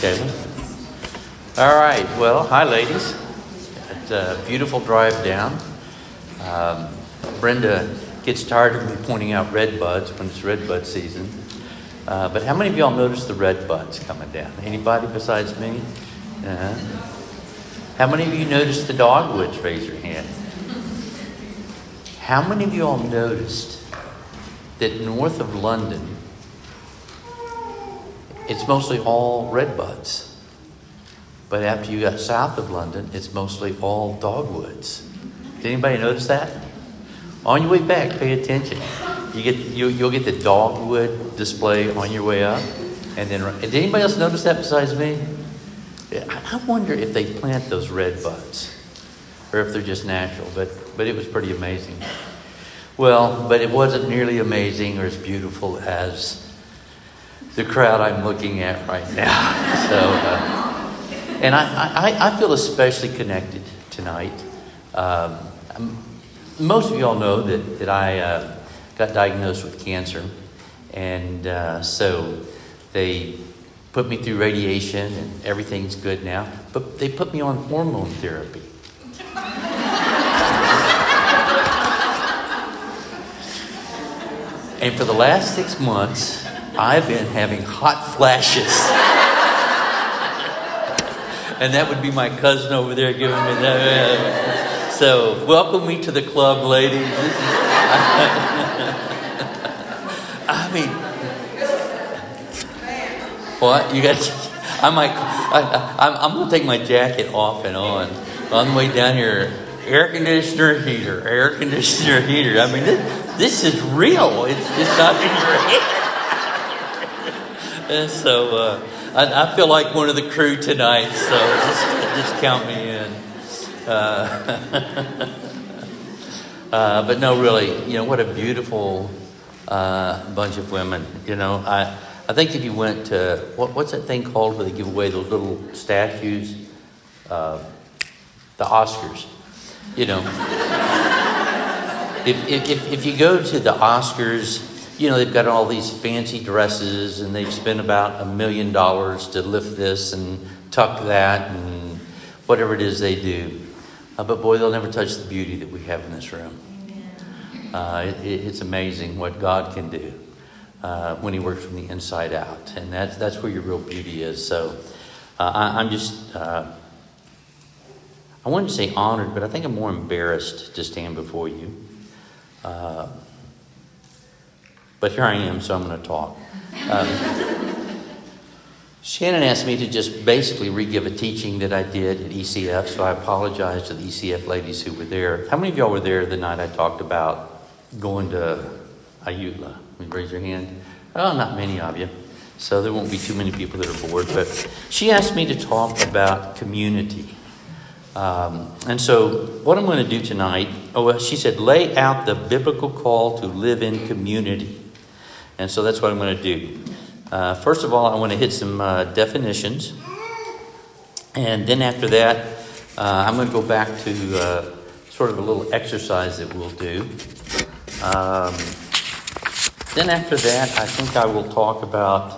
Kevin. All right. Well, hi, ladies. It's a beautiful drive down. Um, Brenda gets tired of me pointing out red buds when it's red bud season. Uh, but how many of y'all noticed the red buds coming down? Anybody besides me? Uh, how many of you noticed the dogwoods? Raise your hand. How many of y'all noticed that north of London, it's mostly all red buds? But after you got south of London, it's mostly all dogwoods. Did anybody notice that? On your way back, pay attention. You get you, you'll get the dogwood display on your way up, and then did anybody else notice that besides me? I wonder if they plant those red buds, or if they're just natural. But but it was pretty amazing. Well, but it wasn't nearly amazing or as beautiful as the crowd I'm looking at right now. So. Uh, and I, I, I, feel especially connected tonight. Um, most of you all know that, that I uh, got diagnosed with cancer. And uh, so they put me through radiation, and everything's good now. But they put me on hormone therapy. and for the last six months, I've been having hot flashes and that would be my cousin over there giving me that. So, welcome me to the club, ladies. I mean, what you got? I might. I, going to take my jacket off and on on the way down here. Air conditioner, heater, air conditioner, heater. I mean, this, this is real. It's just not in your head. And so. Uh, I, I, feel like one of the crew tonight, so just, just count me in. Uh, uh, but no, really, you know, what a beautiful uh, bunch of women. You know, I, I think if you went to, what, what's that thing called where they give away those little statues? Uh, the Oscars. You know, if, if, if you go to the Oscars, you know, they've got all these fancy dresses and they've spent about a million dollars to lift this and tuck that and whatever it is they do. Uh, but boy, they'll never touch the beauty that we have in this room. Uh, it, it's amazing what God can do uh, when He works from the inside out. And that's, that's where your real beauty is. So uh, I, am just, uh, I to say honored, but I think I'm more embarrassed to stand before you. But here I am, so I'm going to talk. Um, Shannon asked me to just basically re give a teaching that I did at ECF, so I apologize to the ECF ladies who were there. How many of y'all were there the night I talked about going to Ayutla? Raise your hand. Oh, not many of you. So there won't be too many people that are bored. But she asked me to talk about community. Um, and so, what I'm going to do tonight, oh, well, she said, lay out the biblical call to live in community. And so that's what I'm going to do. Uh, first of all, I want to hit some uh, definitions. And then after that, uh, I'm going to go back to uh, sort of a little exercise that we'll do. Um, then after that, I think I will talk about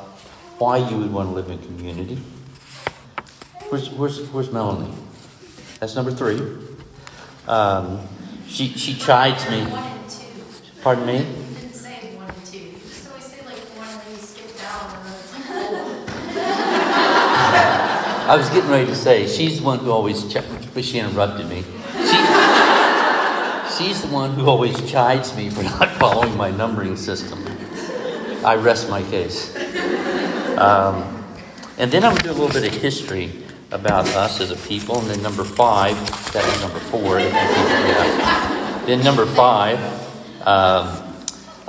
why you would want to live in community. Where's, where's, where's Melanie? That's number three. Um, she, she chides me. Pardon me? I was getting ready to say, she's the one who always, ch- but she interrupted me. She, she's the one who always chides me for not following my numbering system. I rest my case. Um, and then I'm going to do a little bit of history about us as a people. And then number five, that is number four. Yeah. Then number five, um,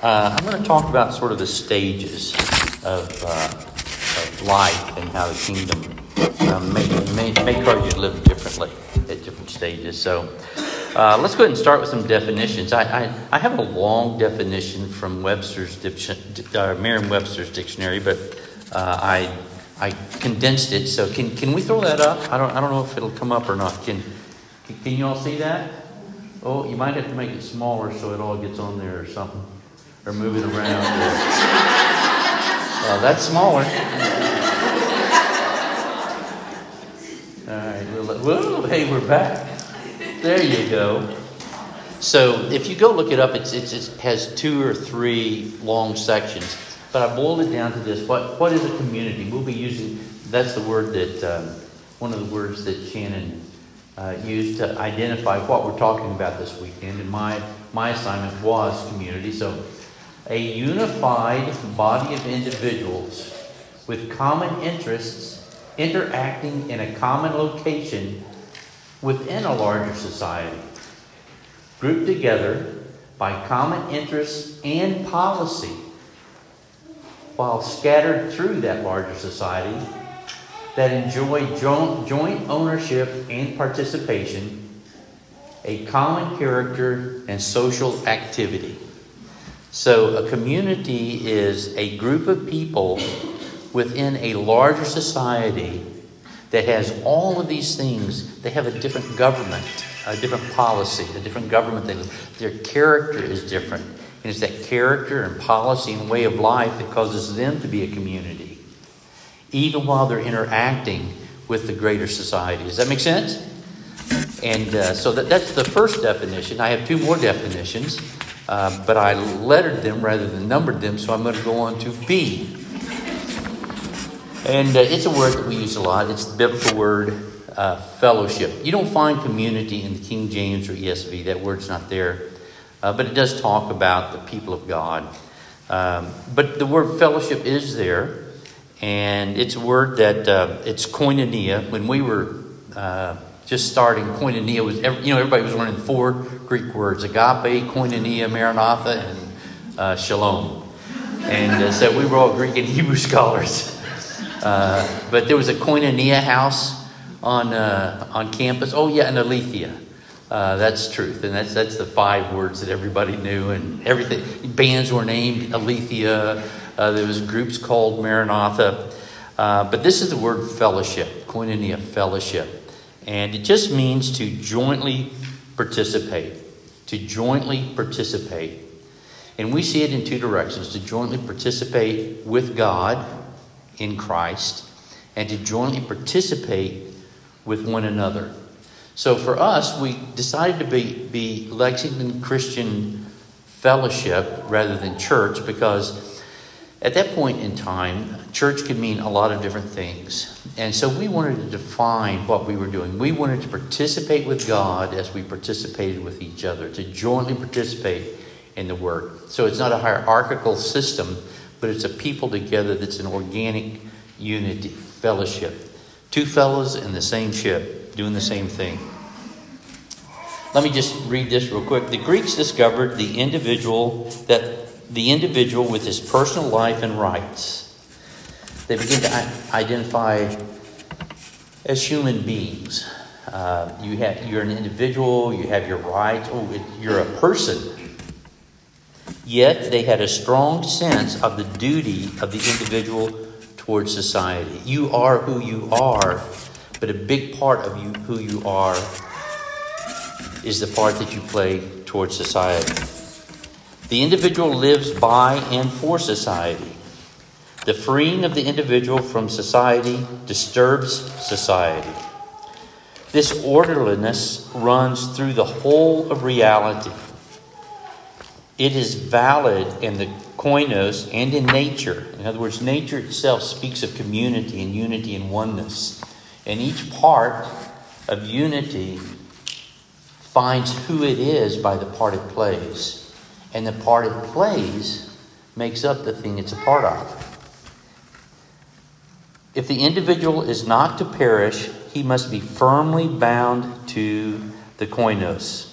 uh, I'm going to talk about sort of the stages of, uh, of life and how the kingdom um, may, may, may cause you to live differently at different stages. So uh, let's go ahead and start with some definitions. I, I, I have a long definition from Webster's uh, Merriam-Webster's dictionary, but uh, I I condensed it. So can can we throw that up? I don't I don't know if it'll come up or not. Can can you all see that? Oh, you might have to make it smaller so it all gets on there or something, or move it around. Or, uh, that's smaller. All Whoa, hey, we're back. There you go. So if you go look it up, it's, it's, it has two or three long sections. But I boiled it down to this: what what is a community? We'll be using that's the word that um, one of the words that Shannon uh, used to identify what we're talking about this weekend. And my my assignment was community. So a unified body of individuals with common interests interacting in a common location within a larger society, grouped together by common interests and policy, while scattered through that larger society that enjoy joint ownership and participation, a common character, and social activity. So, a community is a group of people within a larger society that has all of these things. They have a different government, a different policy, a different government. their character is different. And it's that character and policy and way of life that causes them to be a community, even while they're interacting with the greater society. Does that make sense? And uh, so that, that's the first definition. I have two more definitions, uh, but I lettered them rather than numbered them, so I'm going to go on to B. And uh, it's a word that we use a lot. It's the biblical word uh, fellowship. You don't find community in the King James or ESV, that word's not there. Uh, but it does talk about the people of God. Um, but the word fellowship is there, and it's a word that uh, it's koinonia. When we were uh, just starting, koinonia was, every, you know, everybody was learning four Greek words agape, koinonia, maranatha, and uh, shalom. And so we were all Greek and Hebrew scholars. Uh, but there was a koinonia house on, uh, on campus. Oh, yeah, and Aletheia. Uh, that's truth. And that's, that's the five words that everybody knew. And everything. Bands were named Aletheia. Uh, there was groups called Maranatha. Uh, but this is the word fellowship, koinonia, fellowship. And it just means to jointly participate. To jointly participate. And we see it in two directions to jointly participate with God in Christ and to jointly participate with one another. So for us, we decided to be, be Lexington Christian Fellowship rather than church because at that point in time, church could mean a lot of different things. And so we wanted to define what we were doing. We wanted to participate with God as we participated with each other, to jointly participate in the work. So it's not a hierarchical system but it's a people together that's an organic unity, fellowship. Two fellows in the same ship doing the same thing. Let me just read this real quick. The Greeks discovered the individual that the individual with his personal life and rights. They begin to identify as human beings. Uh, you have, you're an individual, you have your rights. Oh, it, you're a person. Yet they had a strong sense of the duty of the individual towards society. You are who you are, but a big part of you who you are is the part that you play towards society. The individual lives by and for society. The freeing of the individual from society disturbs society. This orderliness runs through the whole of reality. It is valid in the koinos and in nature. In other words, nature itself speaks of community and unity and oneness. And each part of unity finds who it is by the part it plays. And the part it plays makes up the thing it's a part of. If the individual is not to perish, he must be firmly bound to the koinos.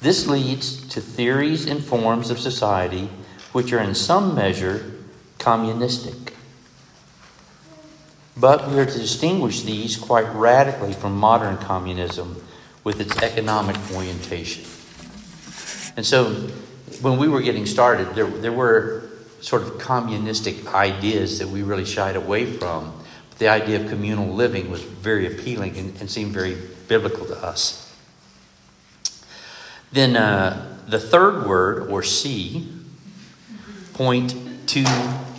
This leads to theories and forms of society which are in some measure communistic. But we are to distinguish these quite radically from modern communism with its economic orientation. And so, when we were getting started, there, there were sort of communistic ideas that we really shied away from. But the idea of communal living was very appealing and, and seemed very biblical to us. Then uh, the third word, or C, point to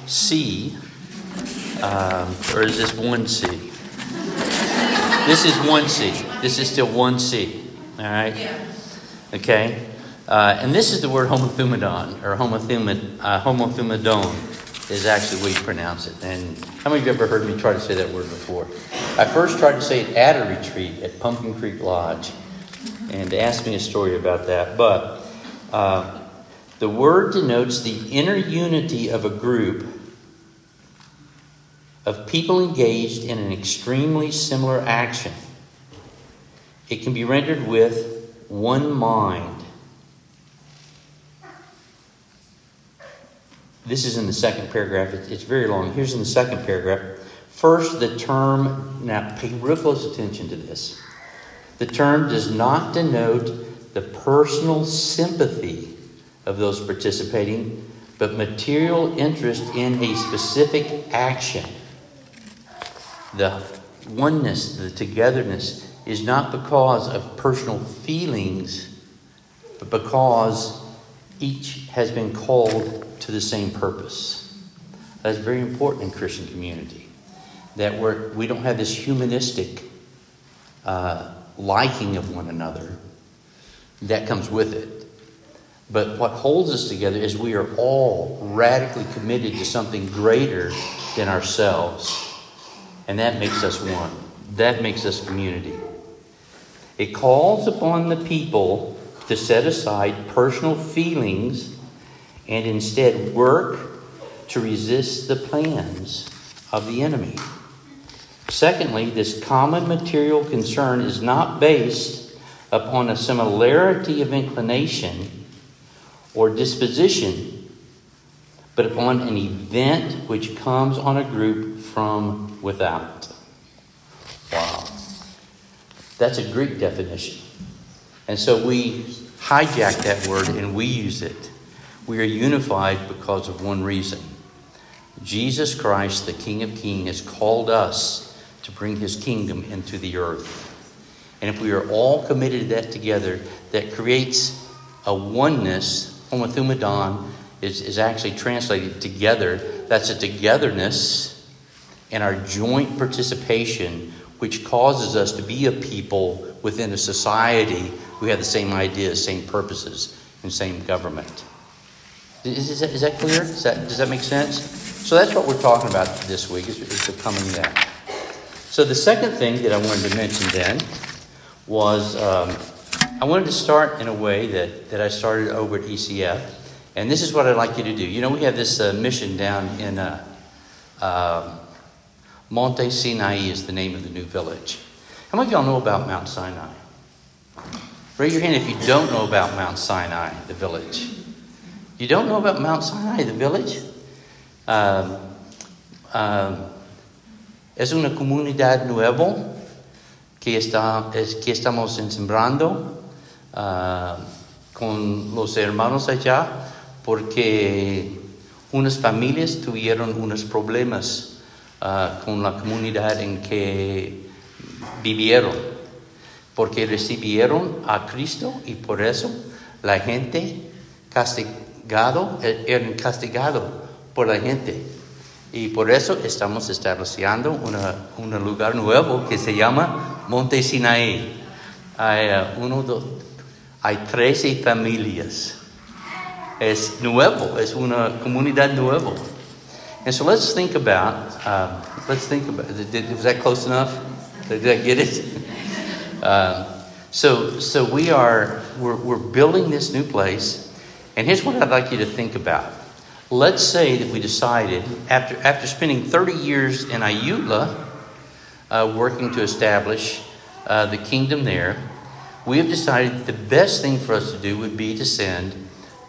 C, um, or is this one C? this is one C. This is still one C. All right? Okay? Uh, and this is the word homothumadon, or homothumad, uh, homothumadon is actually the way you pronounce it. And how many of you ever heard me try to say that word before? I first tried to say it at a retreat at Pumpkin Creek Lodge. And asked me a story about that. But uh, the word denotes the inner unity of a group of people engaged in an extremely similar action. It can be rendered with one mind. This is in the second paragraph. It's very long. Here's in the second paragraph. First, the term, now pay real close attention to this. The term does not denote the personal sympathy of those participating, but material interest in a specific action. The oneness, the togetherness, is not because of personal feelings, but because each has been called to the same purpose. That's very important in Christian community. That we're, we don't have this humanistic uh, liking of one another. That comes with it. But what holds us together is we are all radically committed to something greater than ourselves. And that makes us one. That makes us community. It calls upon the people to set aside personal feelings and instead work to resist the plans of the enemy. Secondly, this common material concern is not based upon a similarity of inclination or disposition, but upon an event which comes on a group from without. Wow. That's a Greek definition. And so we hijack that word and we use it. We are unified because of one reason. Jesus Christ, the King of Kings, has called us to bring his kingdom into the earth. And if we are all committed to that together, that creates a oneness. Homothumadon is, is actually translated together. That's a togetherness and our joint participation, which causes us to be a people within a society who have the same ideas, same purposes, and same government. Is, is, that, is that clear? Does that, does that make sense? So that's what we're talking about this week, is, is becoming that. So the second thing that I wanted to mention then was um, I wanted to start in a way that, that I started over at ECF. And this is what I'd like you to do. You know, we have this uh, mission down in uh, uh, Monte Sinai is the name of the new village. How many of y'all know about Mount Sinai? Raise your hand if you don't know about Mount Sinai, the village. You don't know about Mount Sinai, the village? Um, um, Es una comunidad nueva que, está, es, que estamos sembrando uh, con los hermanos allá porque unas familias tuvieron unos problemas uh, con la comunidad en que vivieron, porque recibieron a Cristo y por eso la gente castigado, er, eran castigado por la gente. Y por eso estamos estableciendo un lugar nuevo que se llama Monte Sinaí. Hay, uh, uno, dos, hay 13 familias. Es nuevo, es una comunidad nueva. And so let's think about, uh, let's think about, was that close enough? Did I get it? um, so, so we are, we're, we're building this new place. And here's what I'd like you to think about. Let's say that we decided, after, after spending 30 years in Ayutla, uh, working to establish uh, the kingdom there, we have decided the best thing for us to do would be to send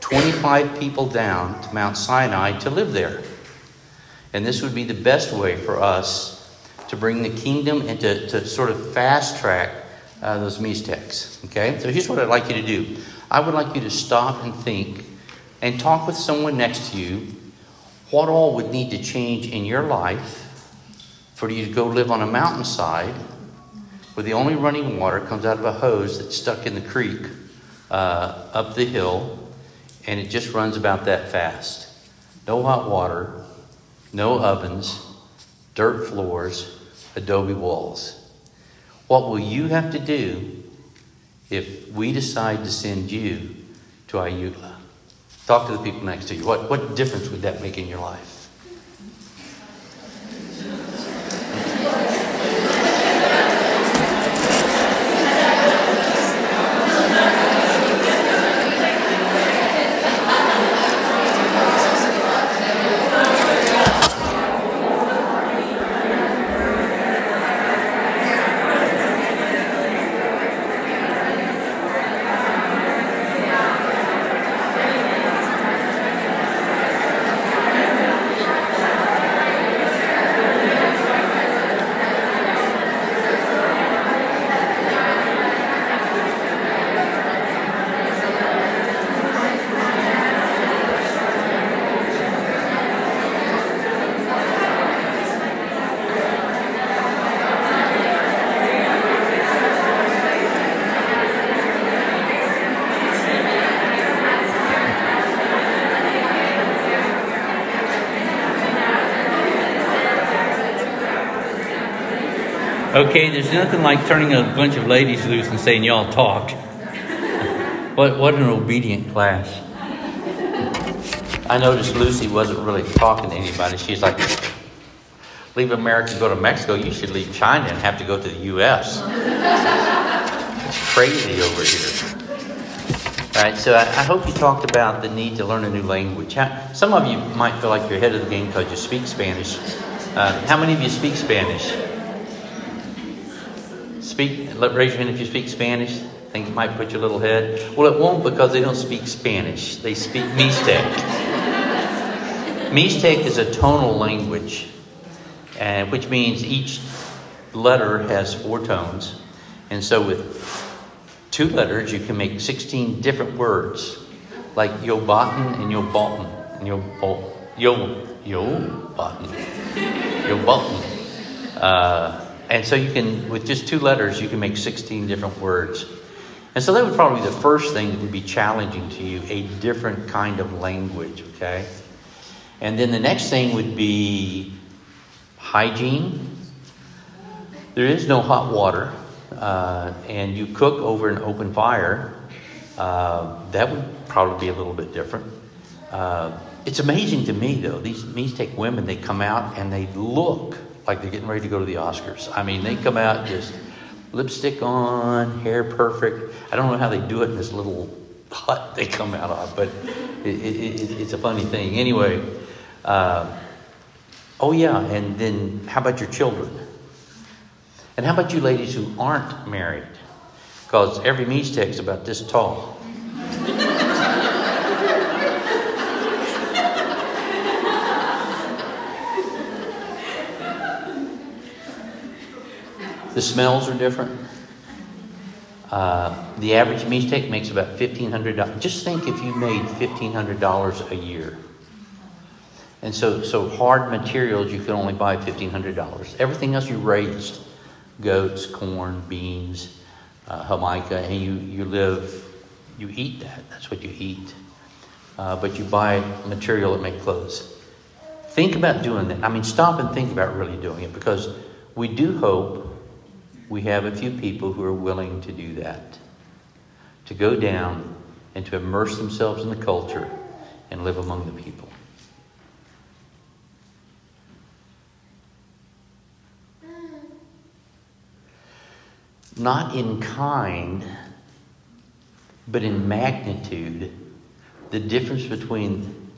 25 people down to Mount Sinai to live there. And this would be the best way for us to bring the kingdom and to, to sort of fast track uh, those Mixtecs. Okay? So here's what I'd like you to do I would like you to stop and think and talk with someone next to you what all would need to change in your life for you to go live on a mountainside where the only running water comes out of a hose that's stuck in the creek uh, up the hill and it just runs about that fast. No hot water, no ovens, dirt floors, adobe walls. What will you have to do if we decide to send you to Ayutla? Talk to the people next to you. What, what difference would that make in your life? Okay, there's nothing like turning a bunch of ladies loose and saying, Y'all talk. what, what an obedient class. I noticed Lucy wasn't really talking to anybody. She's like, Leave America go to Mexico. You should leave China and have to go to the U.S. it's crazy over here. All right, so I, I, hope you talked about the need to learn a new language. How, some of you might feel like you're ahead of the game because you speak Spanish. Uh, how many of you speak Spanish? Speak, let, raise your hand if you speak Spanish. It might put your little head. Well, it won't because they don't speak Spanish. They speak Mixtec. Mixtec is a tonal language, and, which means each letter has four tones. And so with two letters, you can make 16 different words, like Yobatin and Yobalton. And Yo, Yo, Yobatin. Yobalton. Uh, and so you can, with just two letters, you can make 16 different words. And so that would probably be the first thing that would be challenging to you a different kind of language, okay? And then the next thing would be hygiene. There is no hot water, uh, and you cook over an open fire. Uh, that would probably be a little bit different. Uh, it's amazing to me, though. These these take women, they come out and they look like they're getting ready to go to the Oscars. I mean, they come out just lipstick on, hair perfect. I don't know how they do it in this little hut they come out of, but it, it, it, it's a funny thing. Anyway, uh, oh yeah, and then how about your children? And how about you ladies who aren't married? Because every Mixtec is about this tall. The smells are different. Uh, the average Mixtec makes about $1,500. Just think if you made $1,500 a year. And so, so hard materials, you can only buy $1,500. Everything else you raised goats, corn, beans, uh, jamaica, and you, you live, you eat that. That's what you eat. Uh, but you buy material that make clothes. Think about doing that. I mean, stop and think about really doing it because we do hope we have a few people who are willing to do that, to go down and to immerse themselves in the culture and live among the people. Not in kind, but in magnitude, the difference between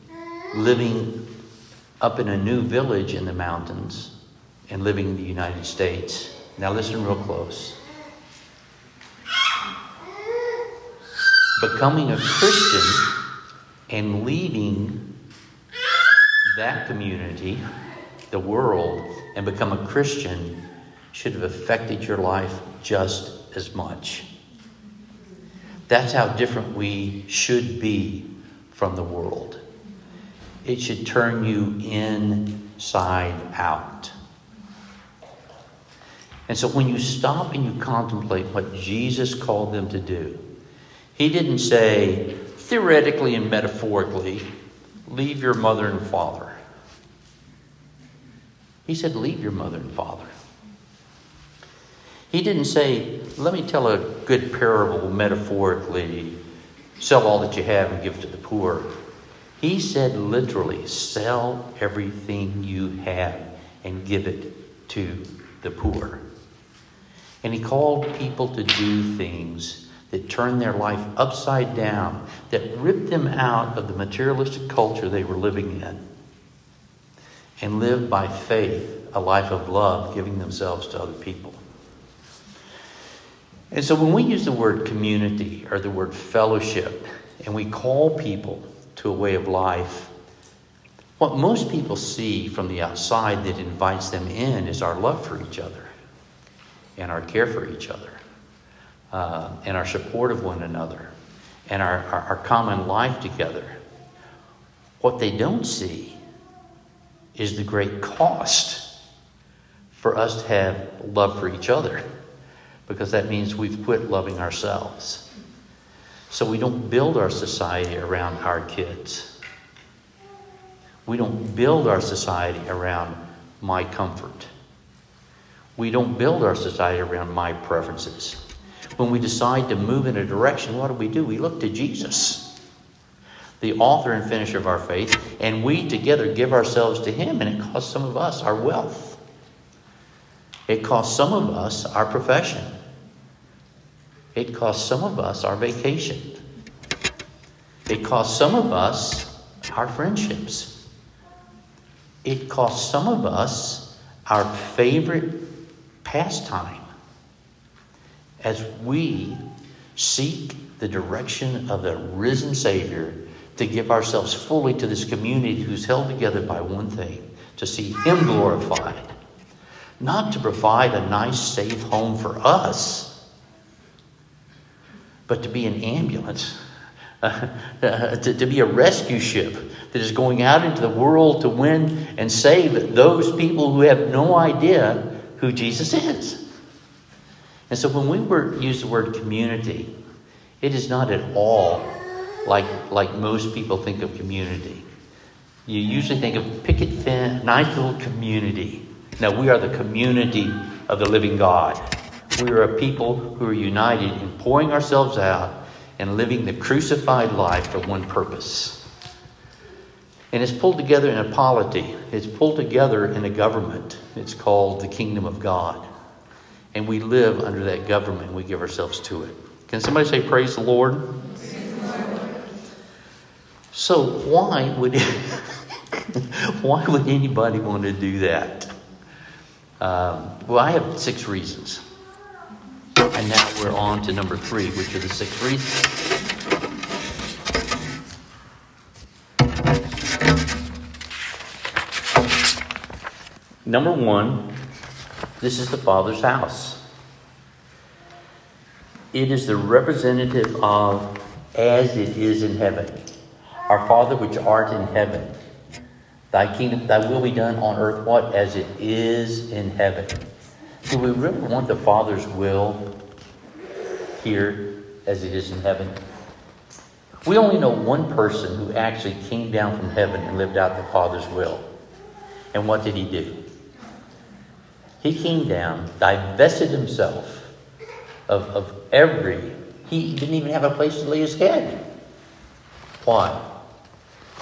living up in a new village in the mountains and living in the United States now listen real close. Becoming a Christian and leaving that community, the world, and become a Christian should have affected your life just as much. That's how different we should be from the world. It should turn you inside out. And so when you stop and you contemplate what Jesus called them to do, he didn't say, theoretically and metaphorically, leave your mother and father. He said, leave your mother and father. He didn't say, let me tell a good parable metaphorically, sell all that you have and give to the poor. He said literally, sell everything you have and give it to the poor. And he called people to do things that turned their life upside down, that ripped them out of the materialistic culture they were living in, and lived by faith a life of love, giving themselves to other people. And so when we use the word community or the word fellowship, and we call people to a way of life, what most people see from the outside that invites them in is our love for each other and our care for each other uh, and our support of one another and our, our, our common life together. What they don't see is the great cost for us to have love for each other because that means we've quit loving ourselves. So we don't build our society around our kids. We don't build our society around my comfort. We don't build our society around my preferences. When we decide to move in a direction, what do we do? We look to Jesus, the author and finisher of our faith, and we together give ourselves to Him, and it costs some of us our wealth. It costs some of us our profession. It costs some of us our vacation. It costs some of us our friendships. It costs some of us our favorite pastime as we seek the direction of the risen Savior to give ourselves fully to this community who's held together by one thing to see Him glorified. Not to provide a nice, safe home for us, but to be an ambulance, uh, to, to be a rescue ship that is going out into the world to win and save those people who have no idea who Jesus is. And so when we were, use the word community, it is not at all like, like most people think of community. You usually think of picket fence, nice little community. Now, we are the community of the living God. We are a people who are united in pouring ourselves out and living the crucified life for one purpose. And it's pulled together in a polity, it's pulled together in a government. It's called the kingdom of God. And we live under that government, we give ourselves to it. Can somebody say, Praise the Lord? So, why would, why would anybody want to do that? Um, well, I have six reasons. And now we're on to number three, which are the six reasons. Number one, this is the Father's house. It is the representative of as it is in heaven. Our Father which art in heaven Thy kingdom, thy will be done on earth, what? As it is in heaven. Do we really want the Father's will here as it is in heaven? We only know one person who actually came down from heaven and lived out the Father's will. And what did he do? He came down, divested himself of, of every, he didn't even have a place to lay his head. Why?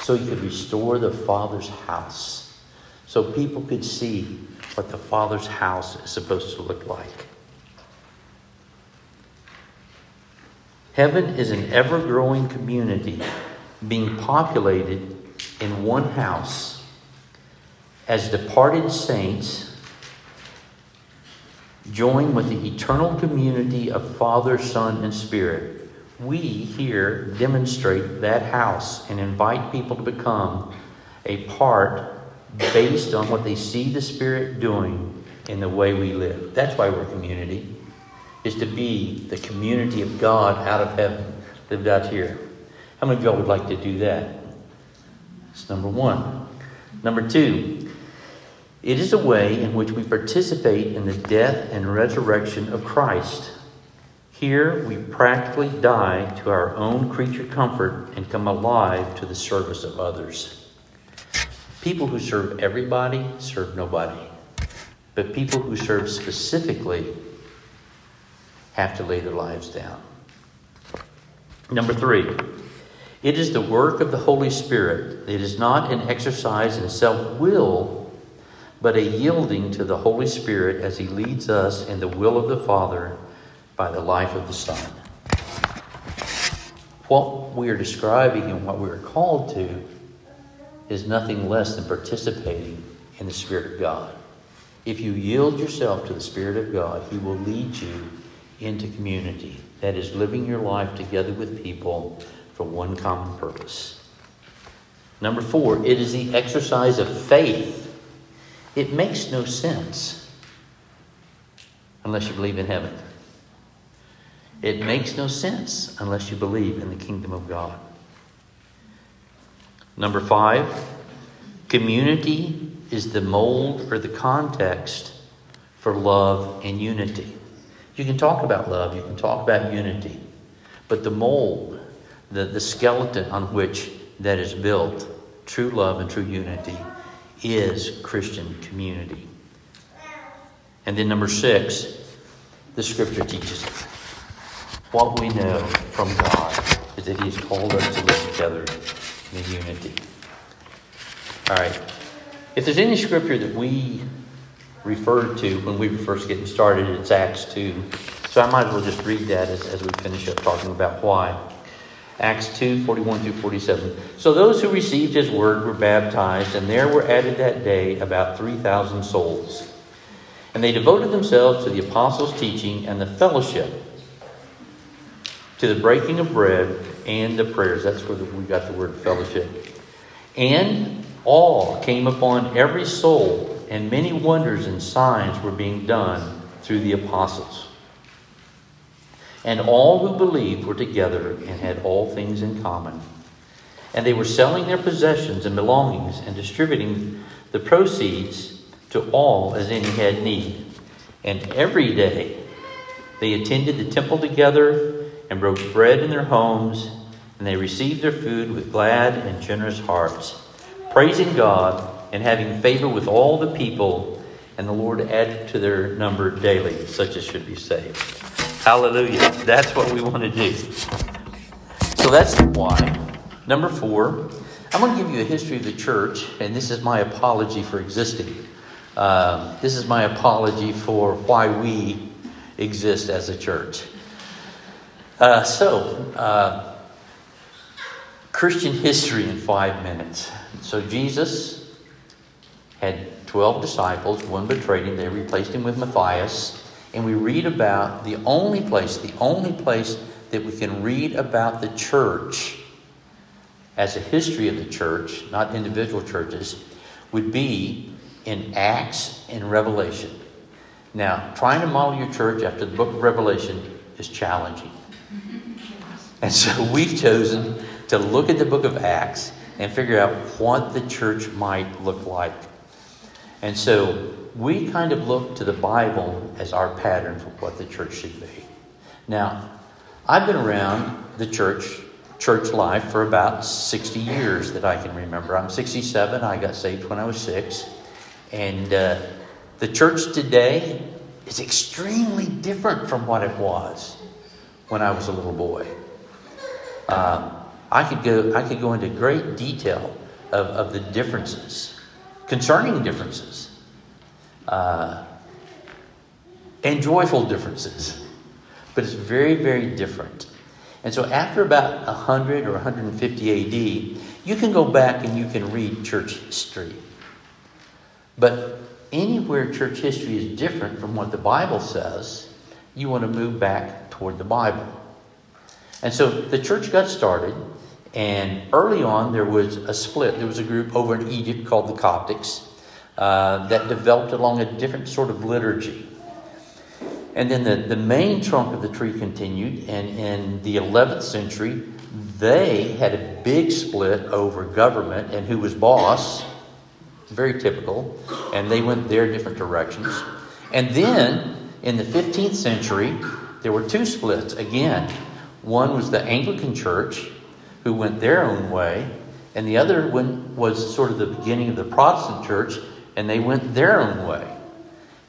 so he could restore the Father's house, so people could see what the Father's house is supposed to look like. Heaven is an ever growing community being populated in one house as departed saints join with the eternal community of Father, Son, and Spirit we here demonstrate that house and invite people to become a part based on what they see the Spirit doing in the way we live. That's why we're community, is to be the community of God out of heaven, lived out here. How many of y'all would like to do that? That's number one. Number two, it is a way in which we participate in the death and resurrection of Christ. Here we practically die to our own creature comfort and come alive to the service of others. People who serve everybody serve nobody. But people who serve specifically have to lay their lives down. Number three, it is the work of the Holy Spirit. It is not an exercise in self will, but a yielding to the Holy Spirit as He leads us in the will of the Father by the life of the Son. What we are describing and what we are called to is nothing less than participating in the Spirit of God. If you yield yourself to the Spirit of God, He will lead you into community. That is, living your life together with people for one common purpose. Number four, it is the exercise of faith. It makes no sense unless you believe in heaven. It makes no sense unless you believe in the kingdom of God. Number five, community is the mold or the context for love and unity. You can talk about love, you can talk about unity, but the mold, the, the skeleton on which that is built, true love and true unity, is Christian community. And then number six, the scripture teaches what we know from God is that He has called us to live together in unity. All right. If there's any scripture that we referred to when we were first getting started, it's Acts 2. So I might as well just read that as, as we finish up talking about why. Acts 2 41 through 47. So those who received his word were baptized, and there were added that day about 3,000 souls. And they devoted themselves to the apostles' teaching and the fellowship, to the breaking of bread and the prayers. That's where we got the word fellowship. And all came upon every soul, and many wonders and signs were being done through the apostles. And all who believed were together and had all things in common. And they were selling their possessions and belongings and distributing the proceeds to all as any had need. And every day they attended the temple together and broke bread in their homes, and they received their food with glad and generous hearts, praising God and having favor with all the people. And the Lord added to their number daily such as should be saved. Hallelujah. That's what we want to do. So that's why. Number four, I'm going to give you a history of the church, and this is my apology for existing. Uh, this is my apology for why we exist as a church. Uh, so, uh, Christian history in five minutes. So, Jesus had 12 disciples, one betrayed him, they replaced him with Matthias and we read about the only place, the only place that we can read about the church as a history of the church, not individual churches, would be in Acts and Revelation. Now, trying to model your church after the book of Revelation is challenging. And so we've chosen to look at the book of Acts and figure out what the church might look like. And so we kind of look to the Bible as our pattern for what the church should be. Now, I've been around the church, church life for about 60 years that I can remember. I'm 67. I got saved when I was six. And uh, the church today is extremely different from what it was when I was a little boy. Uh, I could go. I could go into great detail of, of the differences, concerning differences uh, and joyful differences. But it's very, very different. And so after about 100 or 150 AD, you can go back and you can read church history. But anywhere church history is different from what the Bible says, you want to move back toward the Bible. And so the church got started, and early on there was a split. There was a group over in Egypt called the Coptics uh, that developed along a different sort of liturgy. And then the, the main trunk of the tree continued, and in the 11th century, they had a big split over government and who was boss. Very typical. And they went their different directions. And then in the 15th century, there were two splits again. One was the Anglican Church, who went their own way, and the other one was sort of the beginning of the Protestant Church, and they went their own way.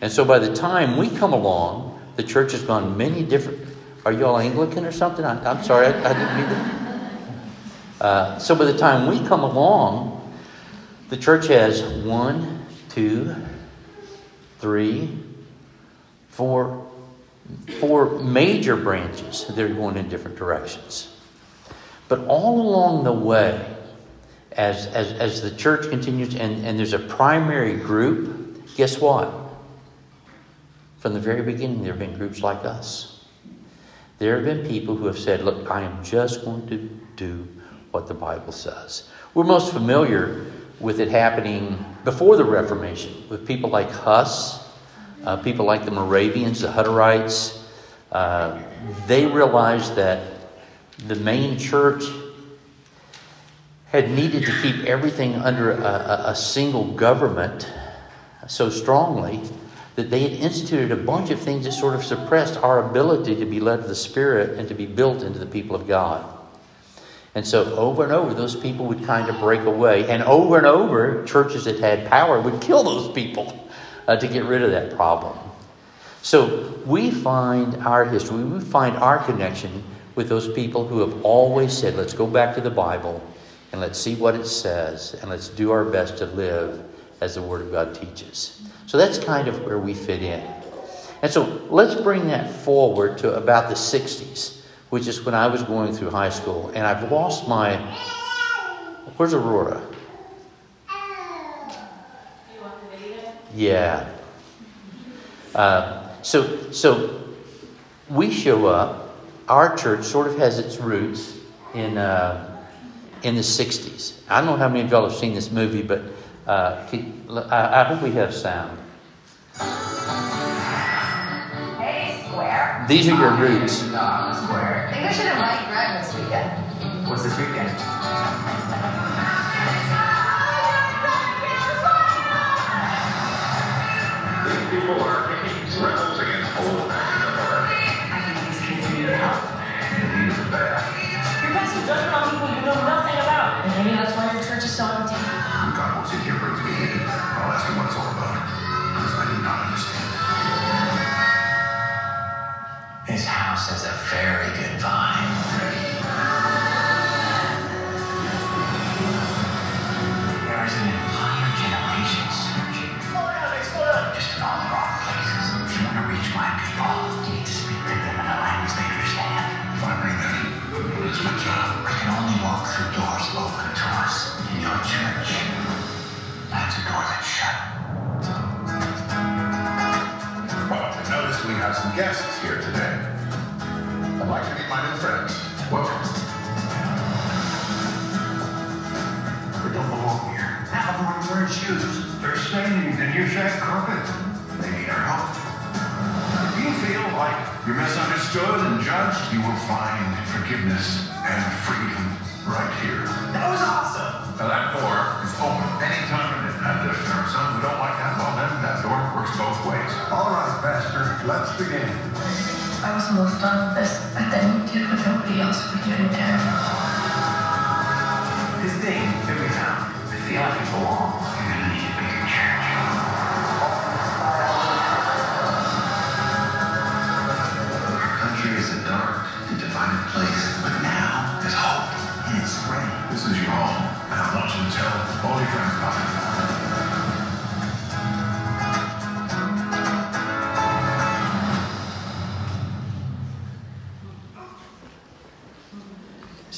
And so by the time we come along, the church has gone many different. Are you all Anglican or something? I, am sorry, I, I, didn't mean to. Uh, so by the time we come along, the church has one, two, three, four, four major branches They're going in different directions. But all along the way, as, as, as the church continues and, and there's a primary group, guess what? From the very beginning, there have been groups like us. There have been people who have said, Look, I am just going to do what the Bible says. We're most familiar with it happening before the Reformation with people like Huss, uh, people like the Moravians, the Hutterites. Uh, they realized that the main church had needed to keep everything under a, a, single government so strongly that they had instituted a bunch of things that sort of suppressed our ability to be led of the Spirit and to be built into the people of God. And so, over and over, those people would kind of break away. And over and over, churches that had power would kill those people uh, to get rid of that problem. So, we find our history, we find our connection with those people who have always said, let's go back to the Bible and let's see what it says, and let's do our best to live as the Word of God teaches. So that's kind of where we fit in. And so let's bring that forward to about the 60s, which is when I was going through high school, and I've lost my. Where's Aurora? Yeah. Uh, so, so we show up. Our church sort of has its roots in. Uh, in the 60s. I don't know how many of y'all have seen this movie, but uh, I, I hope we have sound. Hey, Square. These are your roots. Square. I Think we should invite Greg this weekend. What's this weekend? These people are guests here today. I'd like to meet my new friends. Welcome. We don't belong here. How about wearing shoes? They're staining the new shag carpet. They need our help. If you feel like you're misunderstood and judged, you will find forgiveness and freedom let's begin. I was almost done with this, but then you did what nobody else would do in there. This thing that we found, I feel like it belongs.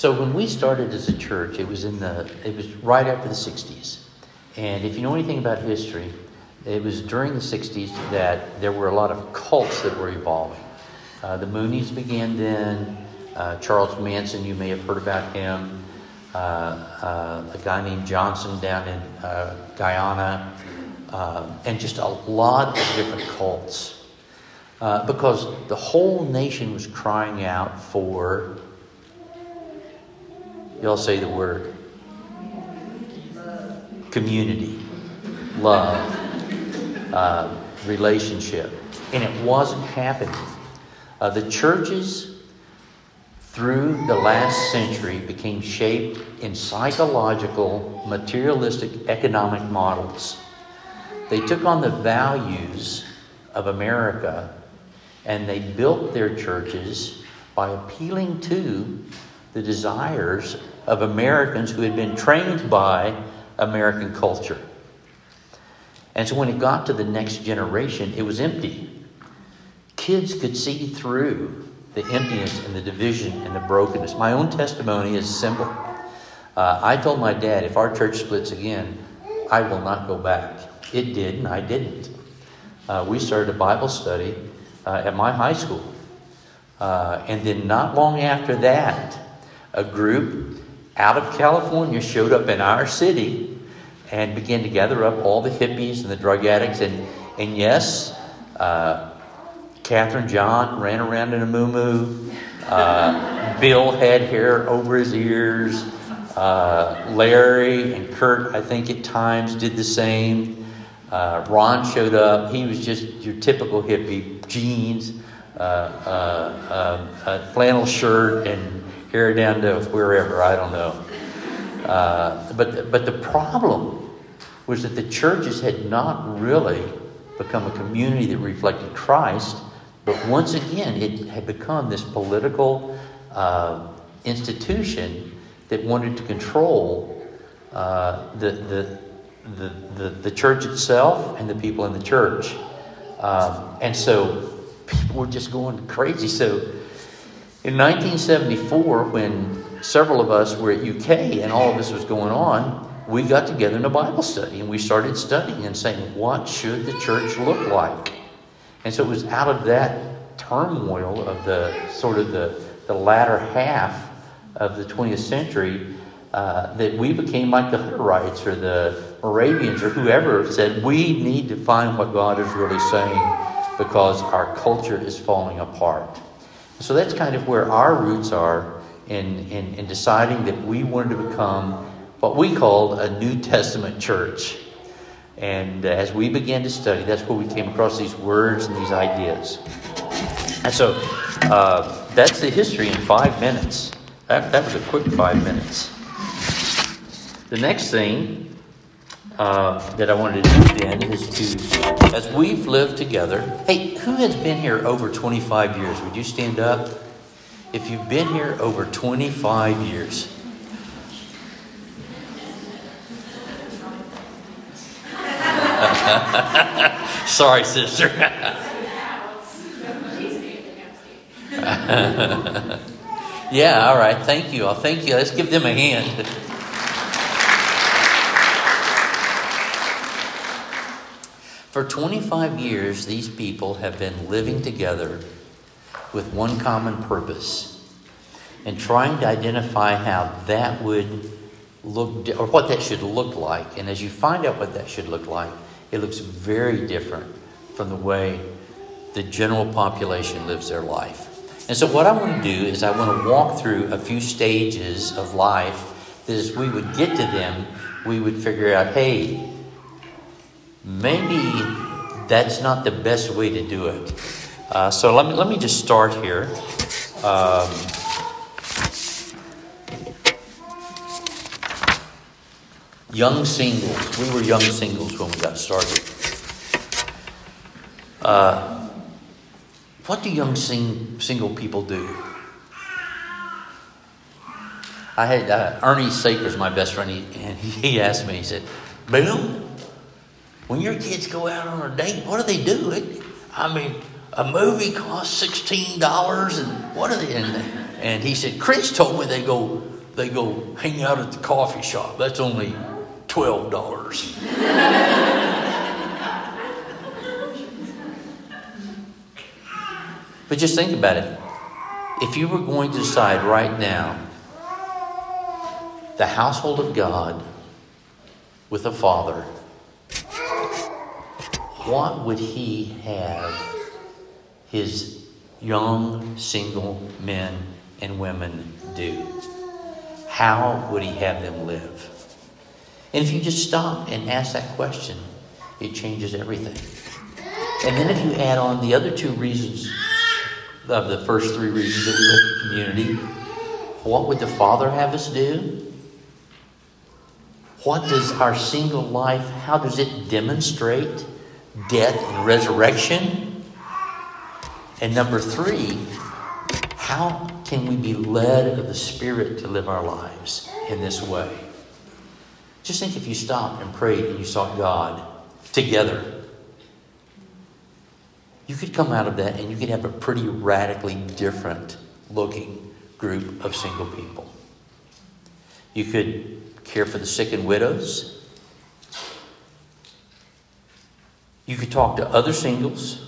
So when we started as a church, it was in the it was right after the 60s. And if you know anything about history, it was during the 60s that there were a lot of cults that were evolving. Uh, the Moonies began then. Uh, Charles Manson, you may have heard about him. Uh, uh, a guy named Johnson down in uh, Guyana, uh, and just a lot of different cults. Uh, because the whole nation was crying out for Y'all say the word. Community, love, uh, relationship. And it wasn't happening. Uh, the churches through the last century became shaped in psychological, materialistic economic models. They took on the values of America And they built their churches by appealing to the desires of Americans who had been trained by American culture. And so when it got to the next generation, it was empty. Kids could see through the emptiness and the division and the brokenness. My own testimony is simple. Uh, I told my dad, if our church splits again, I will not go back. It did, and I didn't. Uh, we started a Bible study uh, at my high school. Uh, and then, not long after that, a group out of California showed up in our city and began to gather up all the hippies and the drug addicts. And, and yes, uh, Catherine John ran around in a moo uh, Bill had hair over his ears. Uh, Larry and Kurt, I think at times, did the same. Uh, Ron showed up. He was just your typical hippie jeans, uh, uh, uh, flannel shirt, and hair down to wherever. I don't know. but, but the problem was that the churches had not really become a community that reflected Christ, but once again, it had become this political uh, institution that wanted to control uh, the, the, the, the, the, church itself and the people in the church. Um, and so people were just going crazy. So in 1974, when several of us were at UK and all of this was going on, we got together in a Bible study and we started studying and saying, what should the church look like? And so it was out of that turmoil of the sort of the, the latter half of the 20th century uh, that we became like the Hutterites or the Moravians or whoever said, we need to find what God is really saying because our culture is falling apart. So that's kind of where our roots are in, in, in deciding that we wanted to become what we called a New Testament church. And as we began to study, that's where we came across these words and these ideas. And so uh, that's the history in five minutes. That, that was a quick five minutes. The next thing uh, that I wanted to do then is to, as we've lived together, hey, who has been here over 25 years? Would you stand up? If you've been here over 25 years, Sorry, sister. yeah, all right. Thank you. I'll thank you. Let's give them a hand. For 25 years, these people have been living together with one common purpose and trying to identify how that would look, or what that should look like. And as you find out what that should look like, it looks very different from the way the general population lives their life. And so, what I want to do is, I want to walk through a few stages of life that as we would get to them, we would figure out hey, maybe that's not the best way to do it. Uh, so, let me, let me just start here. Um, Young singles. We were young singles when we got started. Uh, what do young sing, single people do? I had uh, Ernie Sakers, my best friend, he, and he asked me, he said, Bill, when your kids go out on a date, what do they do? It, I mean, a movie costs $16 and what are they? And, and he said, Chris told me they go, they go hang out at the coffee shop. That's only $12. but just think about it. If you were going to decide right now, the household of God with a father, what would he have his young single men and women do? How would he have them live? And if you just stop and ask that question, it changes everything. And then if you add on the other two reasons of the first three reasons that we live in community, what would the Father have us do? What does our single life, how does it demonstrate death and resurrection? And number three, how can we be led of the Spirit to live our lives in this way? Just think if you stopped and prayed and you sought God together. You could come out of that and you could have a pretty radically different looking group of single people. You could care for the sick and widows. You could talk to other singles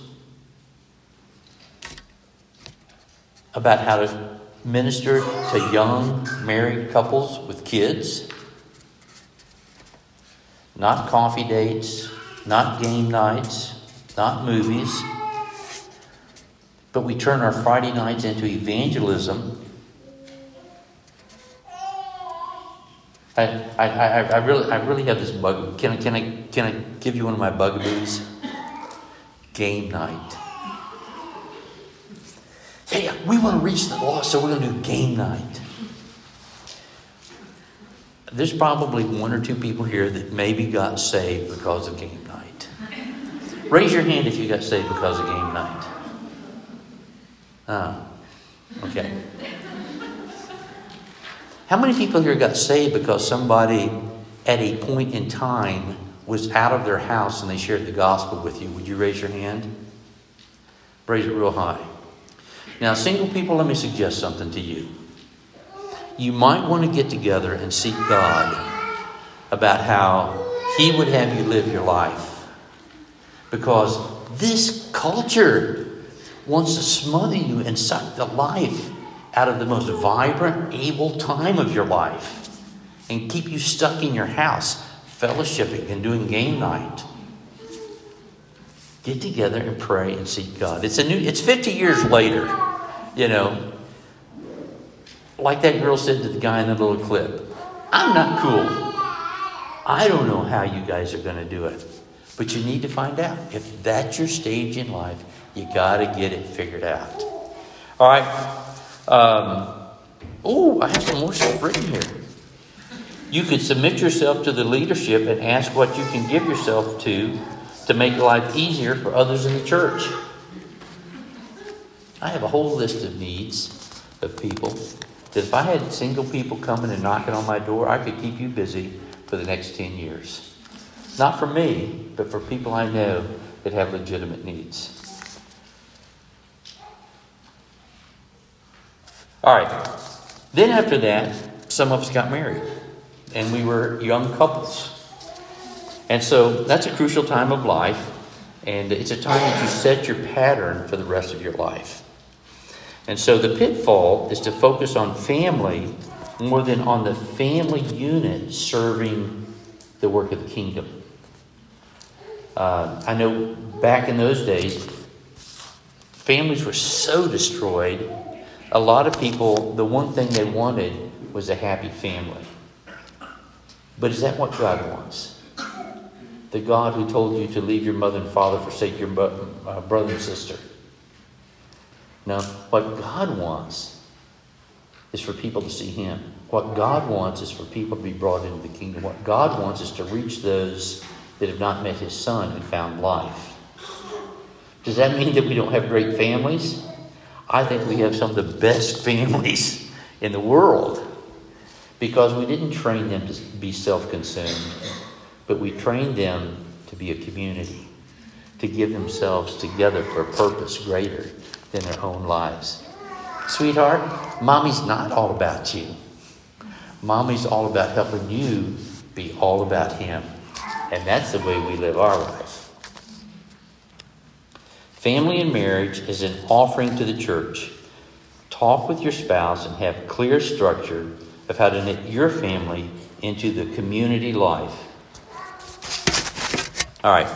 about how to minister to young married couples with kids. Not coffee dates, not game nights, not movies. But we turn our Friday nights into evangelism. I, I, I, really, I really have this bug. Can I, can, I, can I give you one of my bugaboos? Game night. Hey, we want to reach the lost, so we're going to do game night. There's probably one or two people here that maybe got saved because of game night. Raise your hand if you got saved because of game night. Oh, okay. How many people here got saved because somebody at a point in time was out of their house and they shared the gospel with you? Would you raise your hand? Raise it real high. Now, single people, let me suggest something to you. You might want to get together and seek God about how He would have you live your life. Because this culture wants to smother you and suck the life out of the most vibrant, able time of your life and keep you stuck in your house, fellowshipping and doing game night. Get together and pray and seek God. It's a new it's 50 years later, you know. Like that girl said to the guy in the little clip, I'm not cool. I don't know how you guys are going to do it. But you need to find out. If that's your stage in life, you got to get it figured out. All right. Um, oh, I have some more stuff written here. You could submit yourself to the leadership and ask what you can give yourself to to make life easier for others in the church. I have a whole list of needs of people that if I had single people coming and knocking on my door, I could keep you busy for the next 10 years. Not for me, but for people I know that have legitimate needs. All right. Then after that, some of us got married, and we were young couples. And so that's a crucial time of life, and it's a time that you set your pattern for the rest of your life. And so the pitfall is to focus on family more than on the family unit serving the work of the kingdom. Uh, I know back in those days, families were so destroyed. A lot of people, the one thing they wanted was a happy family. But is that what God wants? The God who told you to leave your mother and father, forsake your uh, brother and sister. No, what God wants is for people to see Him. What God wants is for people to be brought into the kingdom. What God wants is to reach those that have not met His Son and found life. Does that mean that we don't have great families? I think we have some of the best families in the world because we didn't train them to be self consumed, but we trained them to be a community, to give themselves together for a purpose greater than their own lives. Sweetheart, mommy's not all about you. Mommy's all about helping you be all about him. And that's the way we live our life. Family and marriage is an offering to the church. Talk with your spouse and have clear structure of how to knit your family into the community life. All right,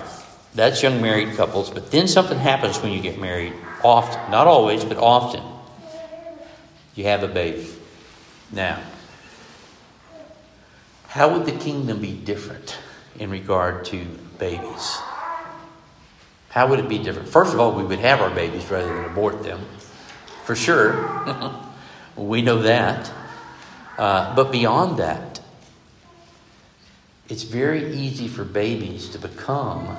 that's young married couples, but then something happens when you get married. Often, not always, but often. You have a baby. Now, how would the kingdom be different in regard to babies? How would it be different? First of all, we would have our babies rather than abort them, for sure. we know that. Uh, but beyond that, it's very easy for babies to become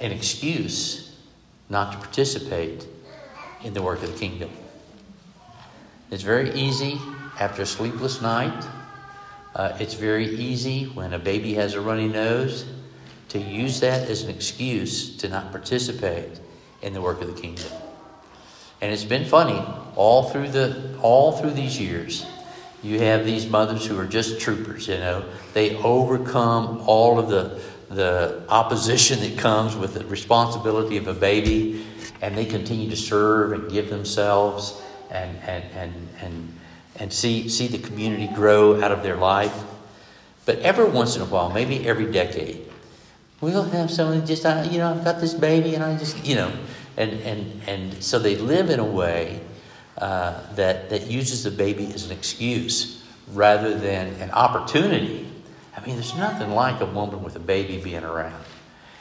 an excuse not to participate in the work of the kingdom. It's very easy after a sleepless night. Uh, it's very easy when a baby has a runny nose to use that as an excuse to not participate in the work of the kingdom. And it's been funny all through the all through these years. You have these mothers who are just troopers, you know. They overcome all of the the opposition that comes with the responsibility of a baby, and they continue to serve and give themselves and and and and, and see see the community grow out of their life. But every once in a while, maybe every decade, we'll have someone just you know I've got this baby and I just you know and and and so they live in a way uh, that that uses the baby as an excuse rather than an opportunity. I mean, there's nothing like a woman with a baby being around.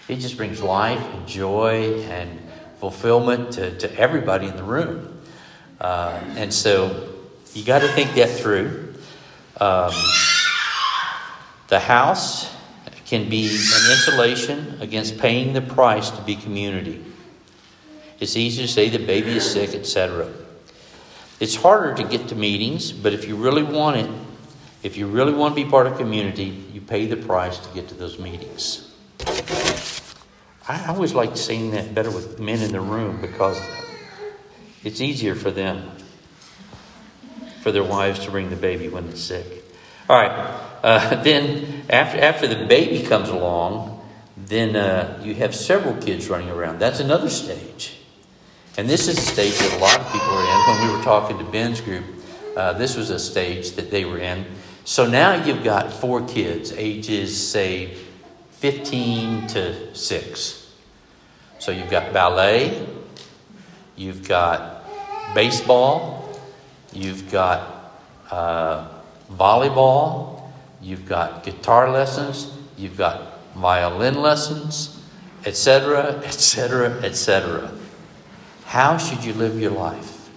It just brings life and joy and fulfillment to, to everybody in the room. Uh, and so you got to think that through. Um, the house can be an insulation against paying the price to be community. It's easy to say the baby is sick, etc. It's harder to get to meetings, but if you really want it, if you really want to be part of community, you pay the price to get to those meetings. I always like saying that better with men in the room because it's easier for them, for their wives to bring the baby when it's sick. All right. Uh, then after after the baby comes along, then uh, you have several kids running around. That's another stage. And this is a stage that a lot of people are in. When we were talking to Ben's group, uh, this was a stage that they were in. So now you've got four kids, ages, say, 15 to 6. So you've got ballet, you've got baseball, you've got uh, volleyball, you've got guitar lessons, you've got violin lessons, etc., etc., etc. How should you live your life?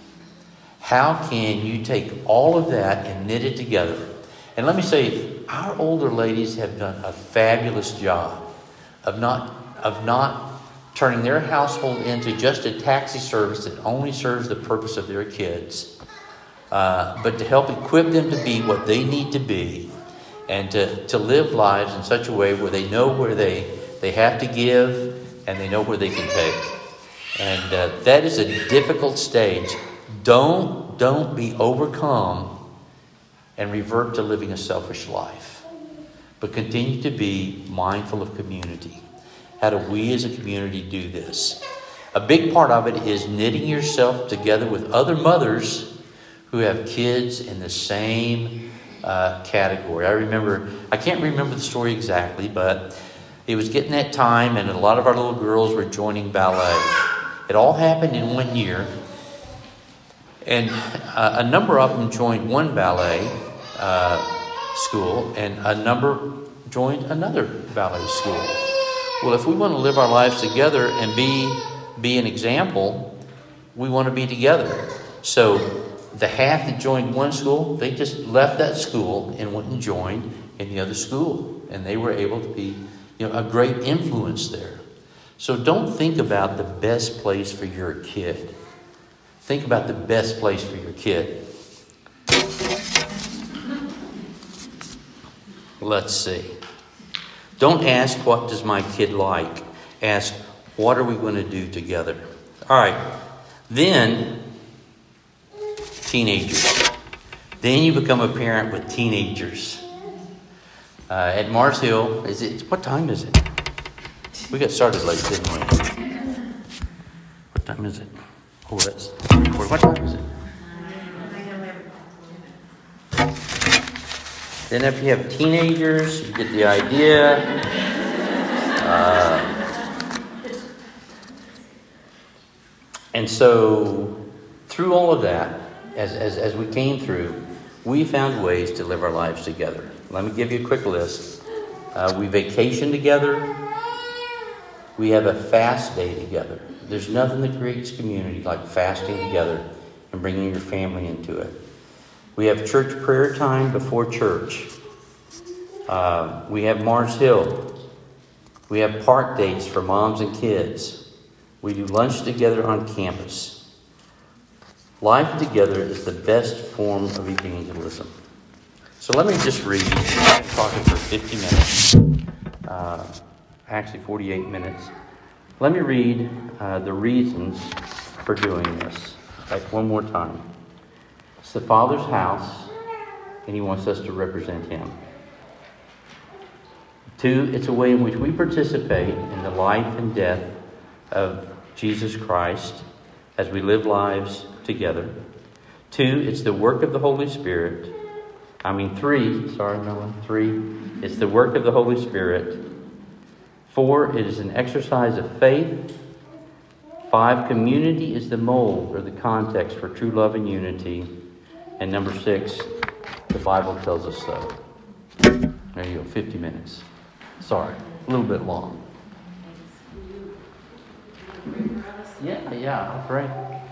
How can you take all of that and knit it together? And let me say, our older ladies have done a fabulous job of not, of not turning their household into just a taxi service that only serves the purpose of their kids, uh, but to help equip them to be what they need to be and to, to live lives in such a way where they know where they, they have to give and they know where they can take. And uh, that is a difficult stage. Don't, don't be overcome and revert to living a selfish life, but continue to be mindful of community. How do we as a community do this? A big part of it is knitting yourself together with other mothers who have kids in the same uh, category. I remember, I can't remember the story exactly, but it was getting that time, and a lot of our little girls were joining ballet. It all happened in one year. And uh, a number of them joined one ballet uh, school, and a number joined another ballet school. Well, if we want to live our lives together and be, be an example, we want to be together. So the half that joined one school, they just left that school and went and joined in the other school. And they were able to be you know, a great influence there. So don't think about the best place for your kid. Think about the best place for your kid. Let's see. Don't ask, what does my kid like? Ask, what are we going to do together? All right. Then, teenagers. Then you become a parent with teenagers. Uh, at Mars Hill, is it, what time is it? We got started late, didn't we? What time is it? Oh, that's. What time is it? Then, if you have teenagers, you get the idea. Uh, and so, through all of that, as, as, as we came through, we found ways to live our lives together. Let me give you a quick list. Uh, we vacation together. We have a fast day together. There's nothing that creates community like fasting together and bringing your family into it. We have church prayer time before church. Uh, we have Mars Hill. We have park dates for moms and kids. We do lunch together on campus. Life together is the best form of evangelism. So let me just read, talking for 50 minutes, uh, actually 48 minutes. Let me read uh, the reasons for doing this. Like one more time. It's the Father's house, and He wants us to represent Him. Two, it's a way in which we participate in the life and death of Jesus Christ as we live lives together. Two, it's the work of the Holy Spirit. I mean, three, sorry, Noah, three, it's the work of the Holy Spirit. Four, it is an exercise of faith. Five, community is the mold or the context for true love and unity. And number six, the Bible tells us so. There you go, 50 minutes. Sorry, a little bit long. Yeah, yeah, right.